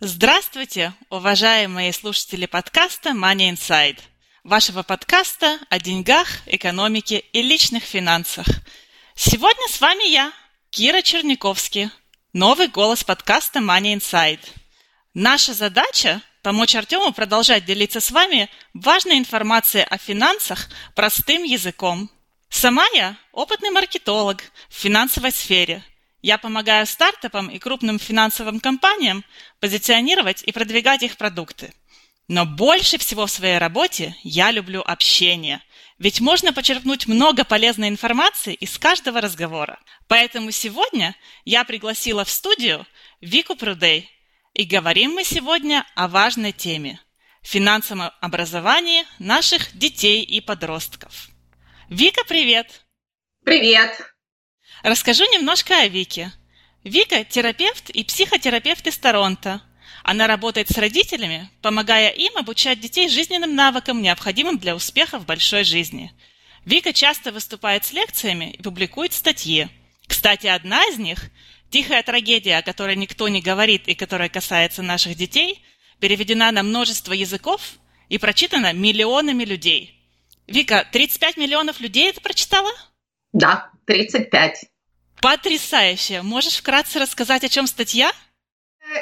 Здравствуйте, уважаемые слушатели подкаста Money Inside, вашего подкаста о деньгах, экономике и личных финансах. Сегодня с вами я, Кира Черниковский, новый голос подкаста Money Inside. Наша задача – помочь Артему продолжать делиться с вами важной информацией о финансах простым языком. Сама я опытный маркетолог в финансовой сфере – я помогаю стартапам и крупным финансовым компаниям позиционировать и продвигать их продукты. Но больше всего в своей работе я люблю общение. Ведь можно почерпнуть много полезной информации из каждого разговора. Поэтому сегодня я пригласила в студию Вику Прудей. И говорим мы сегодня о важной теме – финансовом образовании наших детей и подростков. Вика, привет! Привет! Расскажу немножко о Вике. Вика – терапевт и психотерапевт из Торонто. Она работает с родителями, помогая им обучать детей жизненным навыкам, необходимым для успеха в большой жизни. Вика часто выступает с лекциями и публикует статьи. Кстати, одна из них «Тихая трагедия», о которой никто не говорит и которая касается наших детей, переведена на множество языков и прочитана миллионами людей. Вика, 35 миллионов людей это прочитала? Да, 35. Потрясающе! Можешь вкратце рассказать, о чем статья?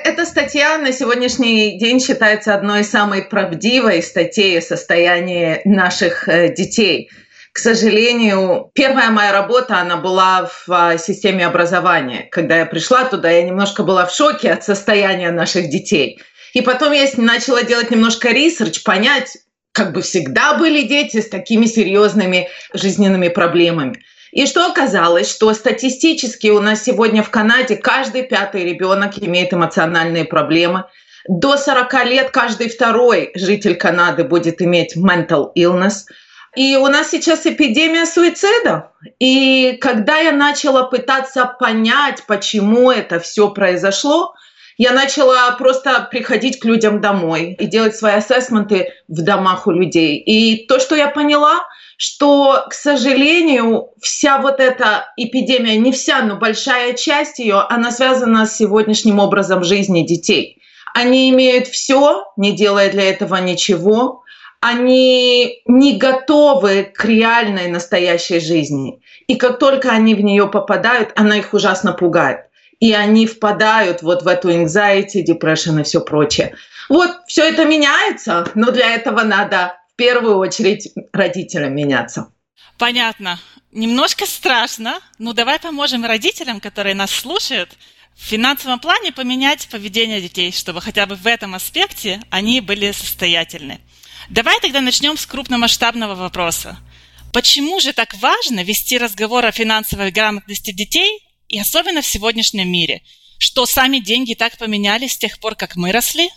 Эта статья на сегодняшний день считается одной из самых правдивой статей о состоянии наших э, детей. К сожалению, первая моя работа, она была в а, системе образования. Когда я пришла туда, я немножко была в шоке от состояния наших детей. И потом я начала делать немножко research, понять, как бы всегда были дети с такими серьезными жизненными проблемами. И что оказалось, что статистически у нас сегодня в Канаде каждый пятый ребенок имеет эмоциональные проблемы. До 40 лет каждый второй житель Канады будет иметь mental illness. И у нас сейчас эпидемия суицида. И когда я начала пытаться понять, почему это все произошло, я начала просто приходить к людям домой и делать свои ассессменты в домах у людей. И то, что я поняла, что, к сожалению, вся вот эта эпидемия, не вся, но большая часть ее, она связана с сегодняшним образом жизни детей. Они имеют все, не делая для этого ничего. Они не готовы к реальной настоящей жизни. И как только они в нее попадают, она их ужасно пугает. И они впадают вот в эту anxiety, depression и все прочее. Вот все это меняется, но для этого надо первую очередь родителям меняться. Понятно. Немножко страшно. Ну, давай поможем родителям, которые нас слушают, в финансовом плане поменять поведение детей, чтобы хотя бы в этом аспекте они были состоятельны. Давай тогда начнем с крупномасштабного вопроса. Почему же так важно вести разговор о финансовой грамотности детей, и особенно в сегодняшнем мире? Что сами деньги так поменялись с тех пор, как мы росли?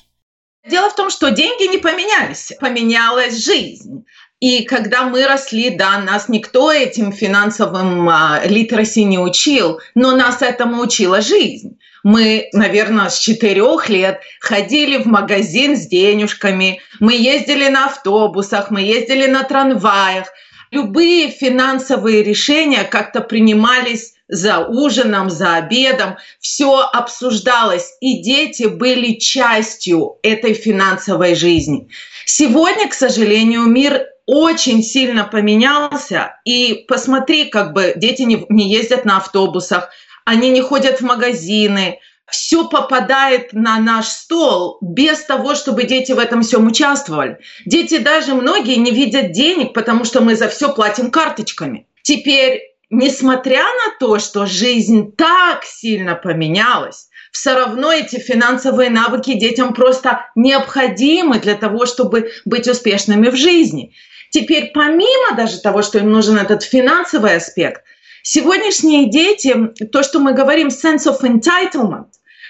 Дело в том, что деньги не поменялись, поменялась жизнь. И когда мы росли, да, нас никто этим финансовым а, литраси не учил, но нас этому учила жизнь. Мы, наверное, с четырех лет ходили в магазин с денежками, мы ездили на автобусах, мы ездили на трамваях. Любые финансовые решения как-то принимались за ужином, за обедом, все обсуждалось, и дети были частью этой финансовой жизни. Сегодня, к сожалению, мир очень сильно поменялся, и посмотри, как бы дети не, не ездят на автобусах, они не ходят в магазины, все попадает на наш стол без того, чтобы дети в этом всем участвовали. Дети даже многие не видят денег, потому что мы за все платим карточками. Теперь несмотря на то, что жизнь так сильно поменялась, все равно эти финансовые навыки детям просто необходимы для того, чтобы быть успешными в жизни. Теперь помимо даже того, что им нужен этот финансовый аспект, сегодняшние дети, то, что мы говорим sense of entitlement,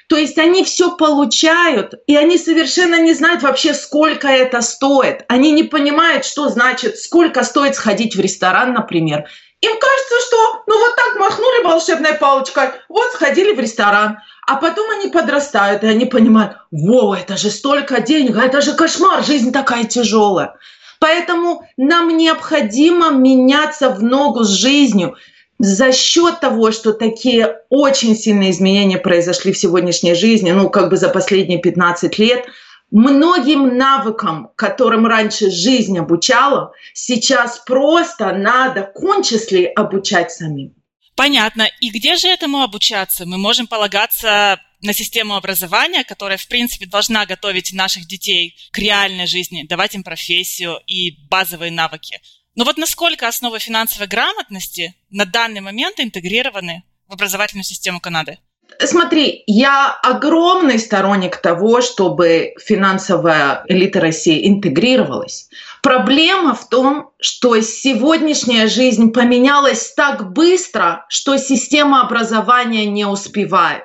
То есть они все получают, и они совершенно не знают вообще, сколько это стоит. Они не понимают, что значит, сколько стоит сходить в ресторан, например. Им кажется, что ну вот так махнули волшебной палочкой, вот сходили в ресторан. А потом они подрастают, и они понимают, во, это же столько денег, это же кошмар, жизнь такая тяжелая. Поэтому нам необходимо меняться в ногу с жизнью за счет того, что такие очень сильные изменения произошли в сегодняшней жизни, ну, как бы за последние 15 лет, многим навыкам, которым раньше жизнь обучала, сейчас просто надо кончисли обучать самим. Понятно. И где же этому обучаться? Мы можем полагаться на систему образования, которая, в принципе, должна готовить наших детей к реальной жизни, давать им профессию и базовые навыки. Но вот насколько основы финансовой грамотности на данный момент интегрированы в образовательную систему Канады? Смотри, я огромный сторонник того, чтобы финансовая элита России интегрировалась. Проблема в том, что сегодняшняя жизнь поменялась так быстро, что система образования не успевает.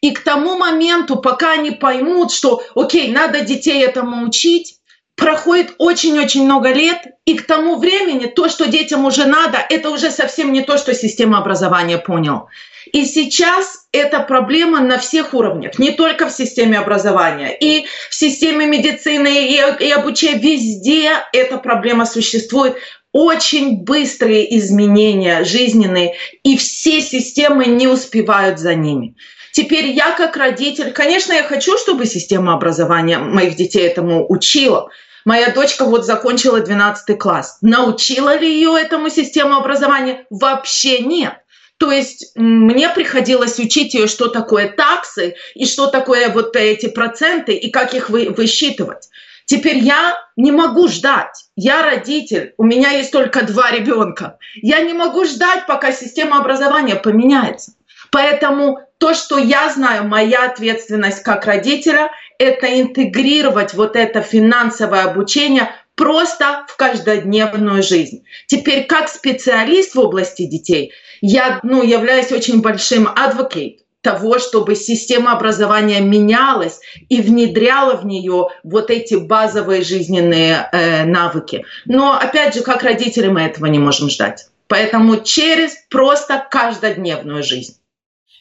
И к тому моменту, пока они поймут, что, окей, надо детей этому учить, проходит очень-очень много лет, и к тому времени то, что детям уже надо, это уже совсем не то, что система образования понял. И сейчас эта проблема на всех уровнях, не только в системе образования, и в системе медицины, и, и обучения, везде эта проблема существует. Очень быстрые изменения жизненные, и все системы не успевают за ними. Теперь я как родитель, конечно, я хочу, чтобы система образования моих детей этому учила, Моя дочка вот закончила 12 класс. Научила ли ее этому систему образования? Вообще нет. То есть мне приходилось учить ее, что такое таксы и что такое вот эти проценты и как их вы, высчитывать. Теперь я не могу ждать. Я родитель, у меня есть только два ребенка. Я не могу ждать, пока система образования поменяется. Поэтому то, что я знаю, моя ответственность как родителя, это интегрировать вот это финансовое обучение просто в каждодневную жизнь. Теперь как специалист в области детей, я ну, являюсь очень большим адвокатом того, чтобы система образования менялась и внедряла в нее вот эти базовые жизненные э, навыки. Но опять же, как родители мы этого не можем ждать. Поэтому через просто каждодневную жизнь.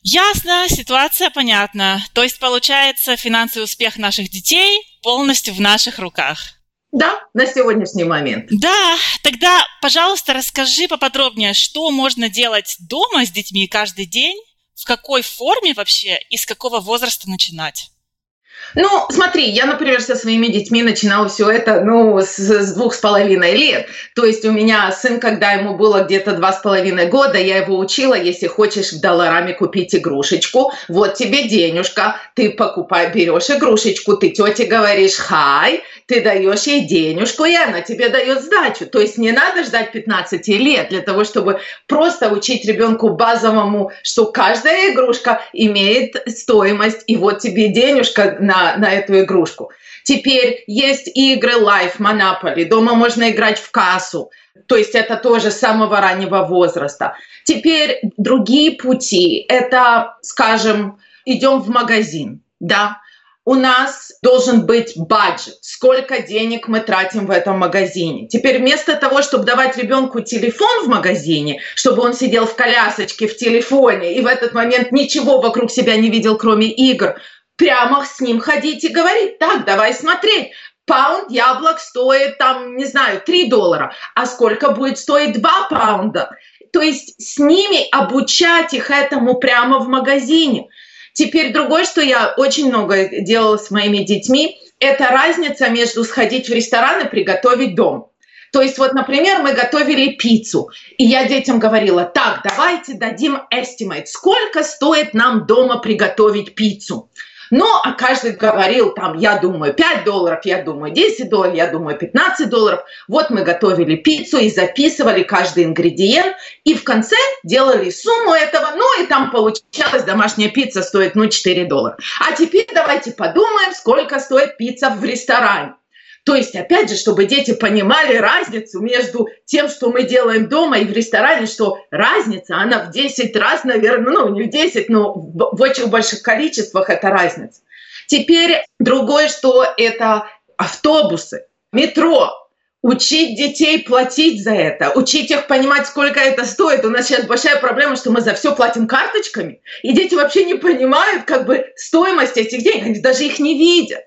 Ясно, ситуация понятна. То есть, получается, финансовый успех наших детей полностью в наших руках. Да, на сегодняшний момент. Да, тогда, пожалуйста, расскажи поподробнее, что можно делать дома с детьми каждый день, в какой форме вообще и с какого возраста начинать. Ну, смотри, я, например, со своими детьми начинала все это, ну, с, с двух с половиной лет. То есть у меня сын, когда ему было где-то два с половиной года, я его учила, если хочешь в долларами купить игрушечку, вот тебе денежка, ты покупай, берешь игрушечку, ты тете говоришь «хай», ты даешь ей денежку, и она тебе дает сдачу. То есть не надо ждать 15 лет для того, чтобы просто учить ребенку базовому, что каждая игрушка имеет стоимость, и вот тебе денежка на, на эту игрушку. Теперь есть игры Life, Monopoly, дома можно играть в кассу, то есть это тоже с самого раннего возраста. Теперь другие пути, это, скажем, идем в магазин, да, у нас должен быть бюджет, сколько денег мы тратим в этом магазине. Теперь вместо того, чтобы давать ребенку телефон в магазине, чтобы он сидел в колясочке в телефоне и в этот момент ничего вокруг себя не видел, кроме игр, прямо с ним ходить и говорить, так, давай смотреть, паунд яблок стоит там, не знаю, 3 доллара, а сколько будет стоить 2 паунда? То есть с ними обучать их этому прямо в магазине. Теперь другое, что я очень много делала с моими детьми, это разница между сходить в ресторан и приготовить дом. То есть вот, например, мы готовили пиццу, и я детям говорила, так, давайте дадим estimate, сколько стоит нам дома приготовить пиццу. Но а каждый говорил, там, я думаю, 5 долларов, я думаю, 10 долларов, я думаю, 15 долларов. Вот мы готовили пиццу и записывали каждый ингредиент, и в конце делали сумму этого, ну и там получалось, домашняя пицца стоит, ну, 4 доллара. А теперь давайте подумаем, сколько стоит пицца в ресторане. То есть, опять же, чтобы дети понимали разницу между тем, что мы делаем дома и в ресторане, что разница, она в 10 раз, наверное, ну не в 10, но в очень больших количествах это разница. Теперь другое, что это автобусы, метро, учить детей платить за это, учить их понимать, сколько это стоит. У нас сейчас большая проблема, что мы за все платим карточками, и дети вообще не понимают как бы стоимость этих денег, они даже их не видят.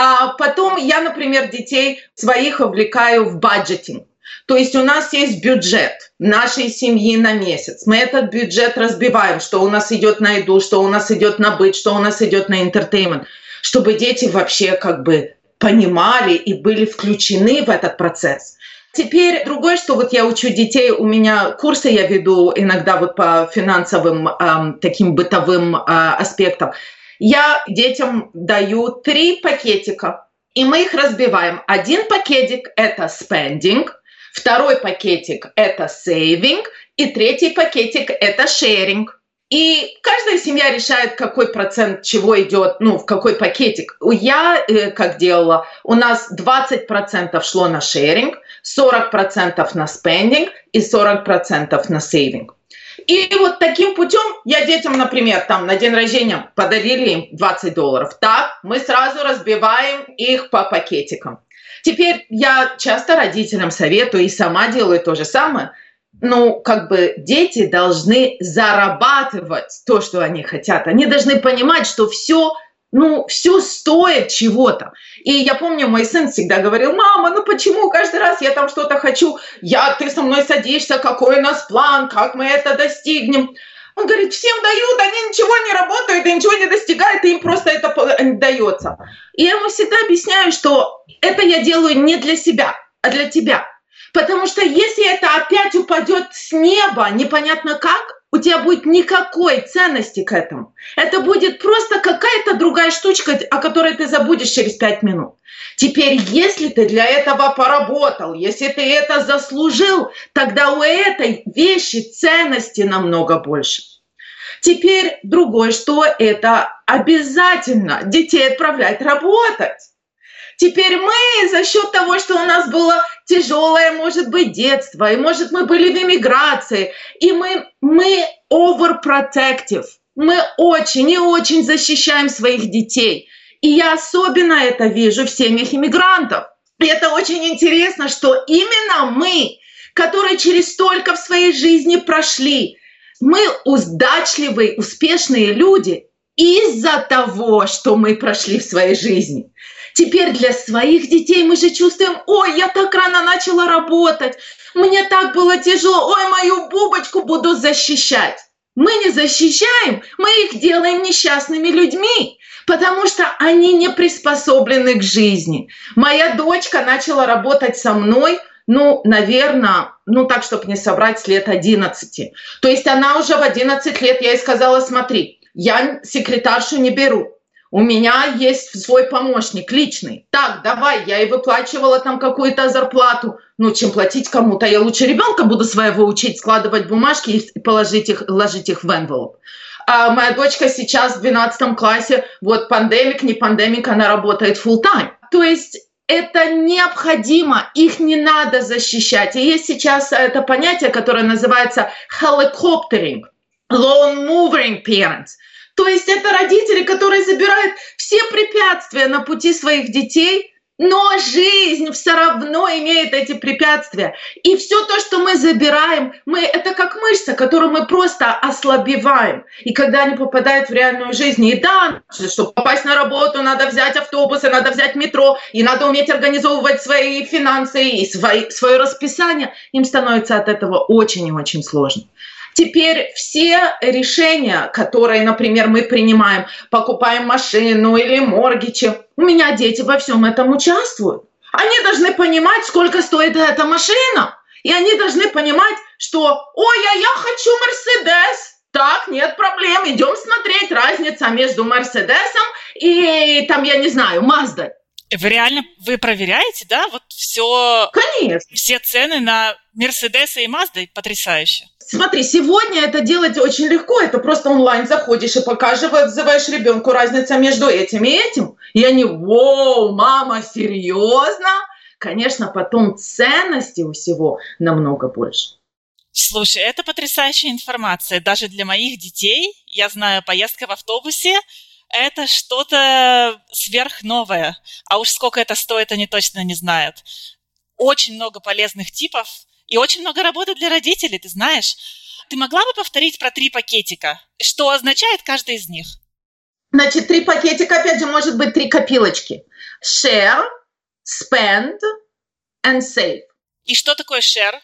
А потом я, например, детей своих увлекаю в бюджетинг. То есть у нас есть бюджет нашей семьи на месяц. Мы этот бюджет разбиваем, что у нас идет на еду, что у нас идет на быт, что у нас идет на интертеймент, чтобы дети вообще как бы понимали и были включены в этот процесс. Теперь другое, что вот я учу детей, у меня курсы я веду иногда вот по финансовым эм, таким бытовым э, аспектам. Я детям даю три пакетика, и мы их разбиваем. Один пакетик – это spending, второй пакетик – это saving, и третий пакетик – это sharing. И каждая семья решает, какой процент чего идет, ну, в какой пакетик. Я, э, как делала, у нас 20% шло на шеринг, 40% на спендинг и 40% на сейвинг. И вот таким путем я детям, например, там на день рождения подарили им 20 долларов. Так, мы сразу разбиваем их по пакетикам. Теперь я часто родителям советую и сама делаю то же самое – ну, как бы дети должны зарабатывать то, что они хотят. Они должны понимать, что все, ну, все стоит чего-то. И я помню, мой сын всегда говорил, мама, ну почему каждый раз я там что-то хочу, я, ты со мной садишься, какой у нас план, как мы это достигнем. Он говорит, всем дают, они ничего не работают, и ничего не достигают, и им просто это дается. И я ему всегда объясняю, что это я делаю не для себя, а для тебя. Потому что если это опять упадет с неба, непонятно как, у тебя будет никакой ценности к этому. Это будет просто какая-то другая штучка, о которой ты забудешь через пять минут. Теперь, если ты для этого поработал, если ты это заслужил, тогда у этой вещи ценности намного больше. Теперь другое, что это обязательно детей отправлять работать. Теперь мы за счет того, что у нас было тяжелое, может быть, детство, и может мы были в эмиграции, и мы, мы overprotective, мы очень и очень защищаем своих детей. И я особенно это вижу в семьях иммигрантов. И это очень интересно, что именно мы, которые через столько в своей жизни прошли, мы удачливые, успешные люди из-за того, что мы прошли в своей жизни. Теперь для своих детей мы же чувствуем, ой, я так рано начала работать, мне так было тяжело, ой, мою бубочку буду защищать. Мы не защищаем, мы их делаем несчастными людьми, потому что они не приспособлены к жизни. Моя дочка начала работать со мной, ну, наверное, ну так, чтобы не собрать, с лет 11. То есть она уже в 11 лет, я ей сказала, смотри, я секретаршу не беру, у меня есть свой помощник личный. Так, давай, я и выплачивала там какую-то зарплату. Ну, чем платить кому-то. Я лучше ребенка буду своего учить складывать бумажки и положить их, ложить их в envelope. А моя дочка сейчас в 12 классе, вот пандемик, не пандемик, она работает full time. То есть это необходимо, их не надо защищать. И есть сейчас это понятие, которое называется helicoptering, lone moving parents – то есть это родители, которые забирают все препятствия на пути своих детей, но жизнь все равно имеет эти препятствия. И все то, что мы забираем, мы, это как мышца, которую мы просто ослабеваем. И когда они попадают в реальную жизнь, и да, чтобы попасть на работу, надо взять автобусы, надо взять метро, и надо уметь организовывать свои финансы и свои, свое расписание, им становится от этого очень и очень сложно. Теперь все решения, которые, например, мы принимаем, покупаем машину или моргичи, у меня дети во всем этом участвуют. Они должны понимать, сколько стоит эта машина. И они должны понимать, что «Ой, а я хочу Мерседес». Так, нет проблем, идем смотреть разница между Мерседесом и, там, я не знаю, Маздой. Вы реально, вы проверяете, да, вот все, Конечно. все цены на Мерседесы и Мазды потрясающе. смотри, сегодня это делать очень легко. Это просто онлайн заходишь и показываешь ребенку разница между этим и этим. И они, вау, мама, серьезно? Конечно, потом ценности у всего намного больше. Слушай, это потрясающая информация. Даже для моих детей, я знаю, поездка в автобусе – это что-то сверхновое. А уж сколько это стоит, они точно не знают. Очень много полезных типов и очень много работы для родителей, ты знаешь. Ты могла бы повторить про три пакетика? Что означает каждый из них? Значит, три пакетика, опять же, может быть, три копилочки. Share, spend and save. И что такое share?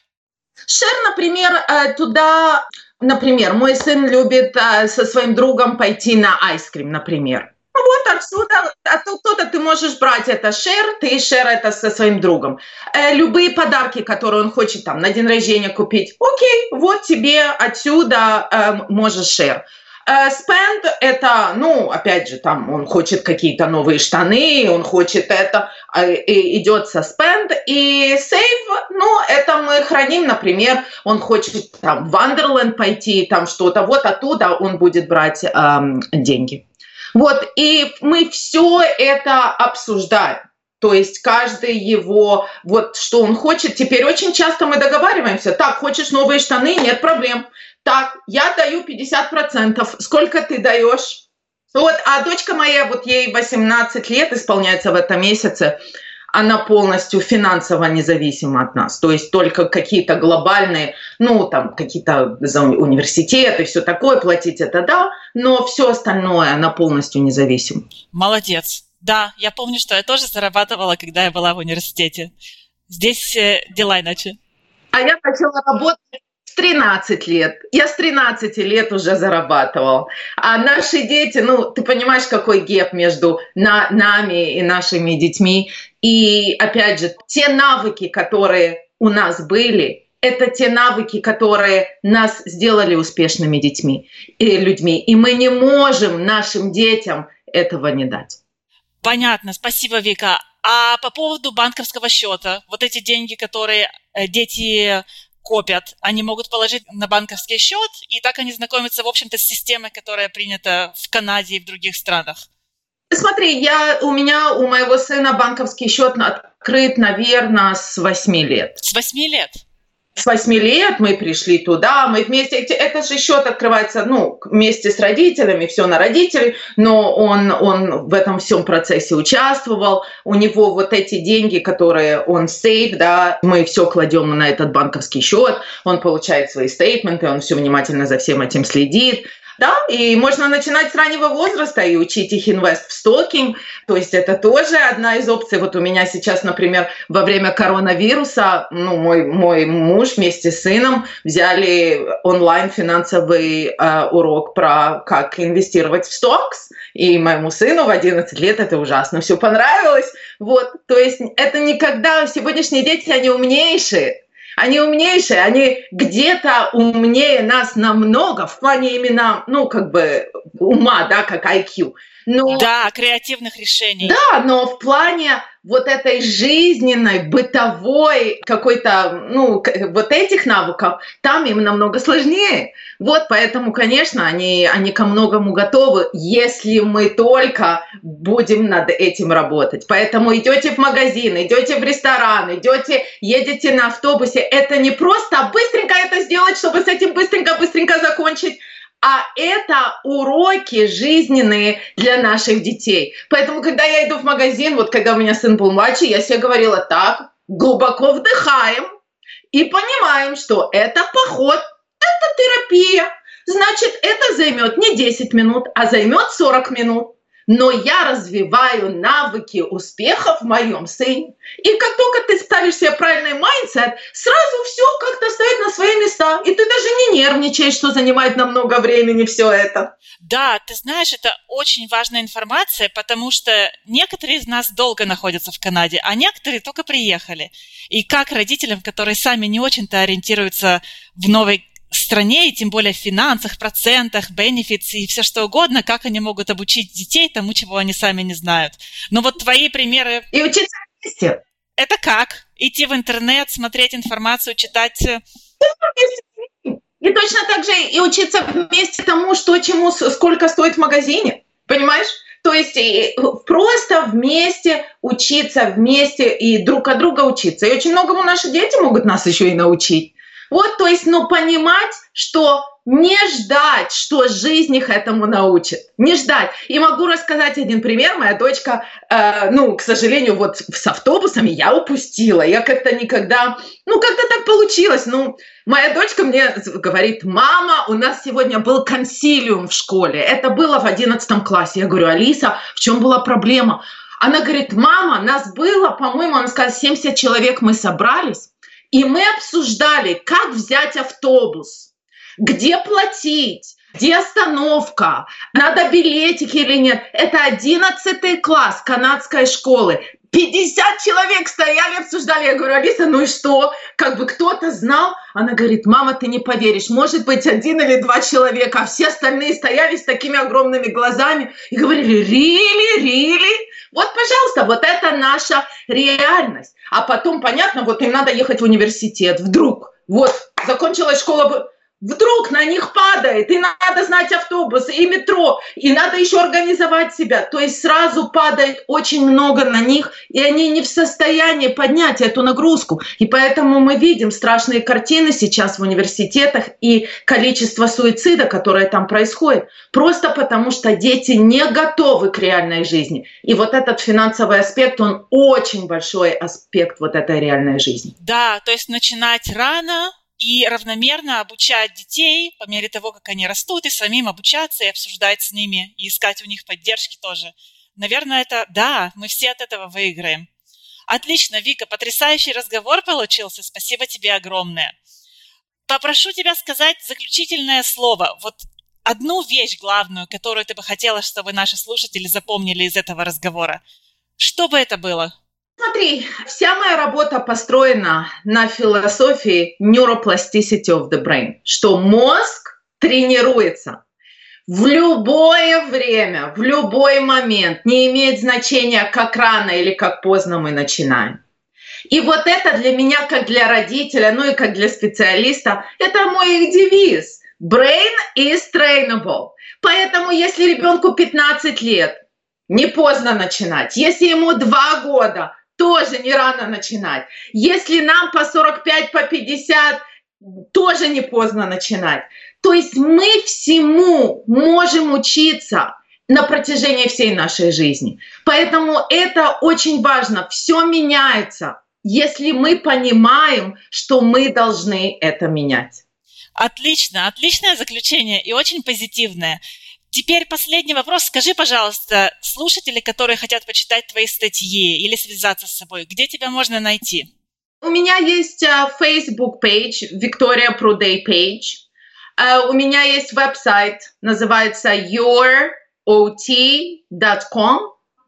Share, например, э, туда, например, мой сын любит э, со своим другом пойти на айскрим, например. Ну вот отсюда, оттуда ты можешь брать это шер, ты шер это со своим другом. Э, любые подарки, которые он хочет там на день рождения купить, окей, вот тебе отсюда э, можешь шер. Э, spend это, ну, опять же, там он хочет какие-то новые штаны, он хочет это, э, идет со spend. И save, ну, это мы храним, например, он хочет там в Wonderland пойти, там что-то, вот оттуда он будет брать эм, деньги. Вот, и мы все это обсуждаем. То есть каждый его, вот что он хочет. Теперь очень часто мы договариваемся. Так, хочешь новые штаны? Нет проблем. Так, я даю 50%. Сколько ты даешь? Вот, а дочка моя, вот ей 18 лет исполняется в этом месяце, она полностью финансово независима от нас. То есть только какие-то глобальные, ну, там, какие-то за университеты, все такое, платить это да, но все остальное она полностью независима. Молодец. Да, я помню, что я тоже зарабатывала, когда я была в университете. Здесь э, дела иначе. А я начала работать 13 лет. Я с 13 лет уже зарабатывал. А наши дети, ну, ты понимаешь, какой геп между на, нами и нашими детьми. И, опять же, те навыки, которые у нас были, это те навыки, которые нас сделали успешными детьми и людьми. И мы не можем нашим детям этого не дать. Понятно, спасибо, Вика. А по поводу банковского счета, вот эти деньги, которые э, дети копят, они могут положить на банковский счет, и так они знакомятся, в общем-то, с системой, которая принята в Канаде и в других странах. Смотри, я, у меня, у моего сына банковский счет открыт, наверное, с 8 лет. С 8 лет? С 8 лет мы пришли туда, мы вместе, это же счет открывается, ну, вместе с родителями, все на родителей, но он, он в этом всем процессе участвовал, у него вот эти деньги, которые он сейф, да, мы все кладем на этот банковский счет, он получает свои стейтменты, он все внимательно за всем этим следит, да, и можно начинать с раннего возраста и учить их инвест в стокинг. То есть это тоже одна из опций. Вот у меня сейчас, например, во время коронавируса, ну, мой, мой муж вместе с сыном взяли онлайн финансовый э, урок про как инвестировать в стокс. И моему сыну в 11 лет это ужасно все понравилось. Вот, то есть это никогда, сегодняшние дети, они умнейшие, они умнейшие, они где-то умнее нас намного в плане именно, ну, как бы ума, да, как IQ. Но, да, креативных решений. Да, но в плане вот этой жизненной, бытовой какой-то, ну, вот этих навыков, там им намного сложнее. Вот, поэтому, конечно, они, они ко многому готовы, если мы только будем над этим работать. Поэтому идете в магазин, идете в ресторан, идете, едете на автобусе. Это не просто быстренько это сделать, чтобы с этим быстренько-быстренько закончить а это уроки жизненные для наших детей. Поэтому, когда я иду в магазин, вот когда у меня сын был младший, я себе говорила так, глубоко вдыхаем и понимаем, что это поход, это терапия. Значит, это займет не 10 минут, а займет 40 минут но я развиваю навыки успеха в моем сыне. И как только ты ставишь себе правильный mindset, сразу все как-то стоит на свои места. И ты даже не нервничаешь, что занимает намного времени все это. Да, ты знаешь, это очень важная информация, потому что некоторые из нас долго находятся в Канаде, а некоторые только приехали. И как родителям, которые сами не очень-то ориентируются в новой стране, и тем более в финансах, процентах, бенефитс и все что угодно, как они могут обучить детей тому, чего они сами не знают. Но вот твои примеры... И учиться вместе. Это как? Идти в интернет, смотреть информацию, читать... И точно так же и учиться вместе тому, что чему, сколько стоит в магазине. Понимаешь? То есть просто вместе учиться, вместе и друг от друга учиться. И очень многому наши дети могут нас еще и научить. Вот, то есть, ну, понимать, что не ждать, что жизнь их этому научит. Не ждать. И могу рассказать один пример. Моя дочка, э, ну, к сожалению, вот с автобусами я упустила. Я как-то никогда, ну, как-то так получилось. Ну, моя дочка мне говорит, мама, у нас сегодня был консилиум в школе. Это было в одиннадцатом классе. Я говорю, Алиса, в чем была проблема? Она говорит, мама, нас было, по-моему, она сказала, 70 человек мы собрались, и мы обсуждали, как взять автобус где платить, где остановка, надо билетики или нет. Это 11 класс канадской школы. 50 человек стояли, обсуждали. Я говорю, Алиса, ну и что? Как бы кто-то знал? Она говорит, мама, ты не поверишь, может быть один или два человека, а все остальные стояли с такими огромными глазами и говорили, рили, рили. Вот, пожалуйста, вот это наша реальность. А потом, понятно, вот им надо ехать в университет, вдруг. Вот, закончилась школа вдруг на них падает, и надо знать автобусы, и метро, и надо еще организовать себя. То есть сразу падает очень много на них, и они не в состоянии поднять эту нагрузку. И поэтому мы видим страшные картины сейчас в университетах и количество суицида, которое там происходит, просто потому что дети не готовы к реальной жизни. И вот этот финансовый аспект, он очень большой аспект вот этой реальной жизни. Да, то есть начинать рано, и равномерно обучать детей по мере того, как они растут, и самим обучаться, и обсуждать с ними, и искать у них поддержки тоже. Наверное, это да, мы все от этого выиграем. Отлично, Вика, потрясающий разговор получился. Спасибо тебе огромное. Попрошу тебя сказать заключительное слово. Вот одну вещь главную, которую ты бы хотела, чтобы наши слушатели запомнили из этого разговора. Что бы это было? Смотри, вся моя работа построена на философии neuroplasticity of the brain, что мозг тренируется в любое время, в любой момент, не имеет значения, как рано или как поздно мы начинаем. И вот это для меня, как для родителя, ну и как для специалиста, это мой девиз. Brain is trainable. Поэтому если ребенку 15 лет, не поздно начинать. Если ему 2 года, тоже не рано начинать. Если нам по 45, по 50, тоже не поздно начинать. То есть мы всему можем учиться на протяжении всей нашей жизни. Поэтому это очень важно. Все меняется, если мы понимаем, что мы должны это менять. Отлично, отличное заключение и очень позитивное. Теперь последний вопрос. Скажи, пожалуйста, слушатели, которые хотят почитать твои статьи или связаться с собой, где тебя можно найти? У меня есть uh, Facebook page, Victoria Pruday page. Uh, у меня есть веб-сайт, называется yourot.com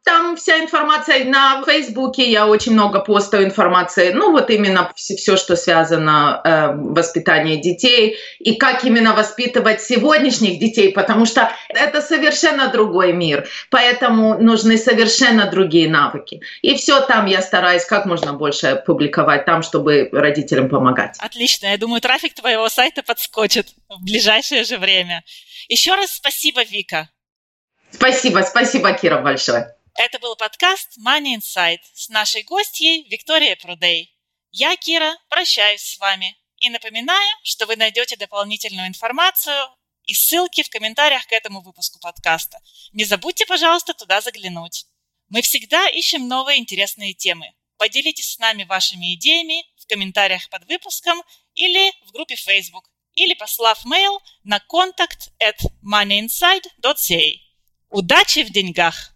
там вся информация на Фейсбуке, я очень много постаю информации, ну вот именно все, все что связано э, воспитание детей и как именно воспитывать сегодняшних детей, потому что это совершенно другой мир, поэтому нужны совершенно другие навыки. И все там я стараюсь как можно больше публиковать там, чтобы родителям помогать. Отлично, я думаю, трафик твоего сайта подскочит в ближайшее же время. Еще раз спасибо, Вика. Спасибо, спасибо, Кира, большое. Это был подкаст Money Insight с нашей гостьей Викторией Прудей. Я, Кира, прощаюсь с вами и напоминаю, что вы найдете дополнительную информацию и ссылки в комментариях к этому выпуску подкаста. Не забудьте, пожалуйста, туда заглянуть. Мы всегда ищем новые интересные темы. Поделитесь с нами вашими идеями в комментариях под выпуском или в группе Facebook, или послав mail на contact at moneyinside.ca. Удачи в деньгах!